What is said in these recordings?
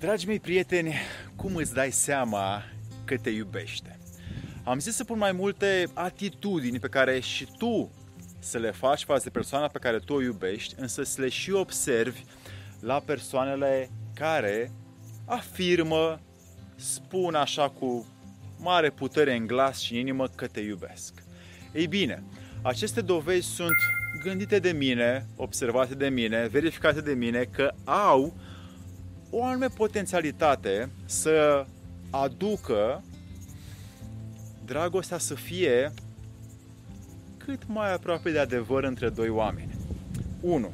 Dragii mei prieteni, cum îți dai seama că te iubește? Am zis să pun mai multe atitudini pe care și tu să le faci față de persoana pe care tu o iubești, însă să le și observi la persoanele care afirmă, spun așa cu mare putere în glas și în inimă că te iubesc. Ei bine, aceste dovezi sunt gândite de mine, observate de mine, verificate de mine că au o anume potențialitate să aducă dragostea să fie cât mai aproape de adevăr între doi oameni. 1.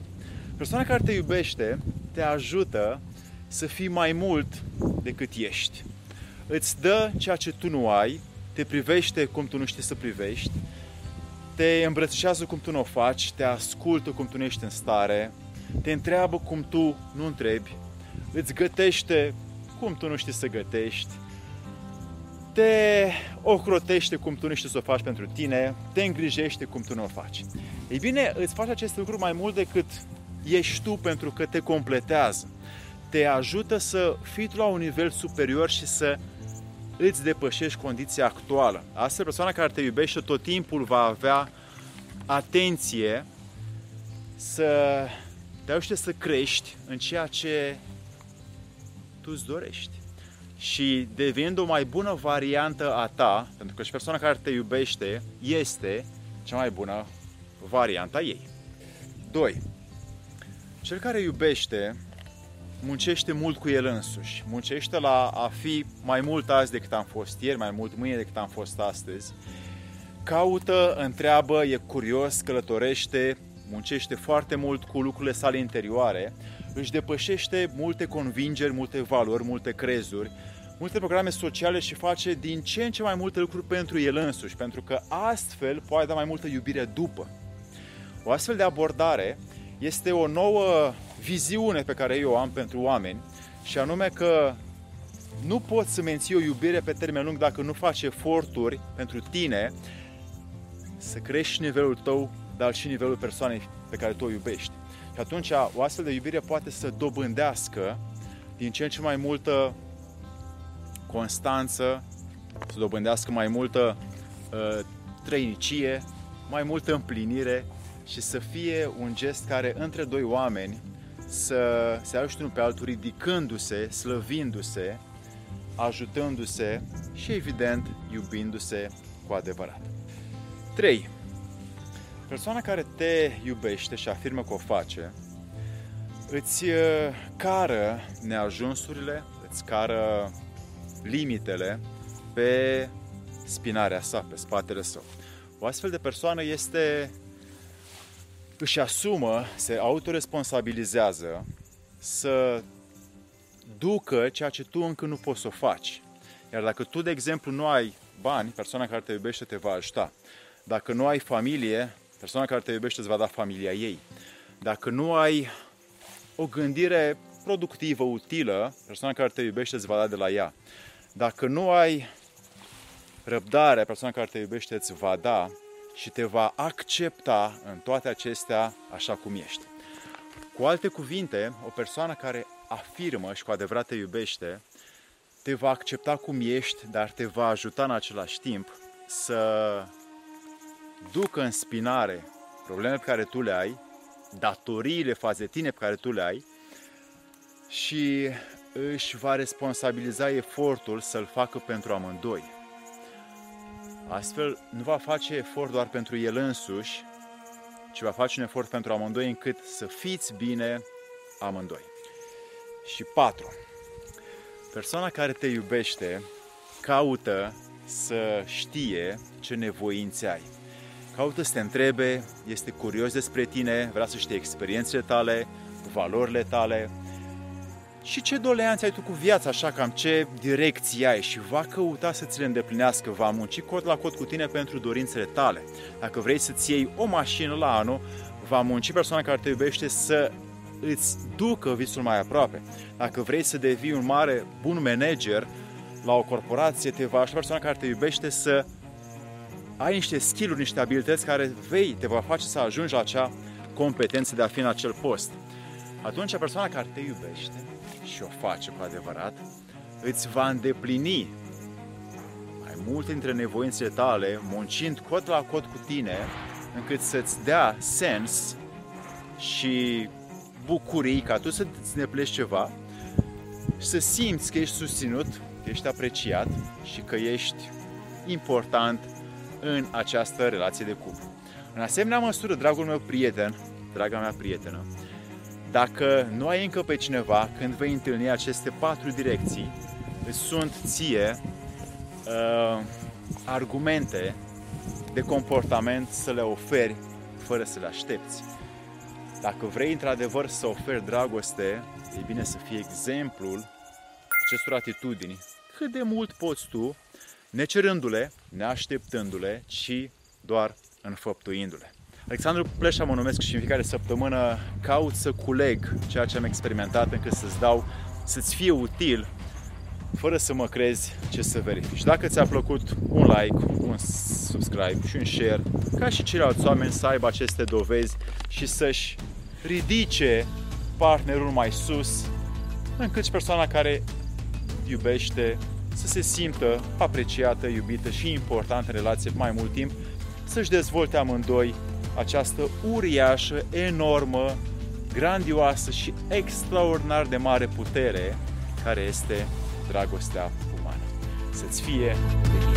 Persoana care te iubește te ajută să fii mai mult decât ești. Îți dă ceea ce tu nu ai, te privește cum tu nu știi să privești, te îmbrățișează cum tu nu o faci, te ascultă cum tu nu ești în stare, te întreabă cum tu nu întrebi, îți gătește cum tu nu știi să gătești, te ocrotește cum tu nu știi să o faci pentru tine, te îngrijește cum tu nu o faci. Ei bine, îți faci acest lucru mai mult decât ești tu pentru că te completează. Te ajută să fii tu la un nivel superior și să îți depășești condiția actuală. Astfel, persoana care te iubește tot timpul va avea atenție să te ajute să crești în ceea ce tu îți dorești. Și devenind o mai bună variantă a ta, pentru că și persoana care te iubește este cea mai bună variantă a ei. 2. Cel care iubește muncește mult cu el însuși, muncește la a fi mai mult azi decât am fost ieri, mai mult mâine decât am fost astăzi, caută, întreabă, e curios, călătorește, muncește foarte mult cu lucrurile sale interioare, își depășește multe convingeri, multe valori, multe crezuri, multe programe sociale și face din ce în ce mai multe lucruri pentru el însuși, pentru că astfel poate da mai multă iubire după. O astfel de abordare este o nouă viziune pe care eu o am pentru oameni și anume că nu poți să menții o iubire pe termen lung dacă nu faci eforturi pentru tine să crești nivelul tău, dar și nivelul persoanei pe care tu o iubești. Și atunci o astfel de iubire poate să dobândească din ce în ce mai multă constanță, să dobândească mai multă uh, trăinicie, mai multă împlinire și să fie un gest care între doi oameni să se ajute unul pe altul ridicându-se, slăvindu-se, ajutându-se și evident iubindu-se cu adevărat. 3. Persoana care te iubește și afirmă că o face, îți uh, cară neajunsurile, îți cară limitele pe spinarea sa, pe spatele său. O astfel de persoană este își asumă, se autoresponsabilizează să ducă ceea ce tu încă nu poți să o faci. Iar dacă tu, de exemplu, nu ai bani, persoana care te iubește te va ajuta. Dacă nu ai familie, persoana care te iubește îți va da familia ei. Dacă nu ai o gândire productivă, utilă, persoana care te iubește îți va da de la ea. Dacă nu ai răbdare, persoana care te iubește îți va da și te va accepta în toate acestea așa cum ești. Cu alte cuvinte, o persoană care afirmă și cu adevărat te iubește, te va accepta cum ești, dar te va ajuta în același timp să ducă în spinare problemele pe care tu le ai, datoriile față de tine pe care tu le ai și își va responsabiliza efortul să-l facă pentru amândoi. Astfel, nu va face efort doar pentru el însuși, ci va face un efort pentru amândoi încât să fiți bine amândoi. Și 4. Persoana care te iubește caută să știe ce nevoințe ai. Caută să te întrebe, este curios despre tine, vrea să știe experiențele tale, valorile tale, și ce doleanțe ai tu cu viața, așa cam ce direcție ai și va căuta să ți le îndeplinească, va munci cot la cot cu tine pentru dorințele tale. Dacă vrei să-ți iei o mașină la anul, va munci persoana care te iubește să îți ducă visul mai aproape. Dacă vrei să devii un mare, bun manager la o corporație, te va ajuta persoana care te iubește să ai niște skill niște abilități care vei, te va face să ajungi la acea competență de a fi în acel post. atunci persoana care te iubește și o face cu adevărat, îți va îndeplini mai multe dintre nevoințele tale, muncind cot la cot cu tine, încât să-ți dea sens și bucurii ca tu să-ți îndeplinești ceva și să simți că ești susținut, că ești apreciat și că ești important în această relație de cuplu. În asemenea măsură, dragul meu prieten, draga mea prietenă, dacă nu ai încă pe cineva, când vei întâlni aceste patru direcții, îți sunt ție uh, argumente de comportament să le oferi fără să le aștepți. Dacă vrei într-adevăr să oferi dragoste, e bine să fii exemplul acestor atitudini. Cât de mult poți tu, necerându-le, neașteptându-le, ci doar înfăptuindu-le. Alexandru Pleșa mă numesc și în fiecare săptămână caut să culeg ceea ce am experimentat încât să-ți dau, să-ți fie util fără să mă crezi ce să verifici. Dacă ți-a plăcut, un like, un subscribe și un share, ca și ceilalți oameni să aibă aceste dovezi și să-și ridice partenerul mai sus, încât și persoana care iubește să se simtă apreciată, iubită și importantă în relație mai mult timp, să-și dezvolte amândoi această uriașă, enormă, grandioasă și extraordinar de mare putere care este dragostea umană. Să-ți fie de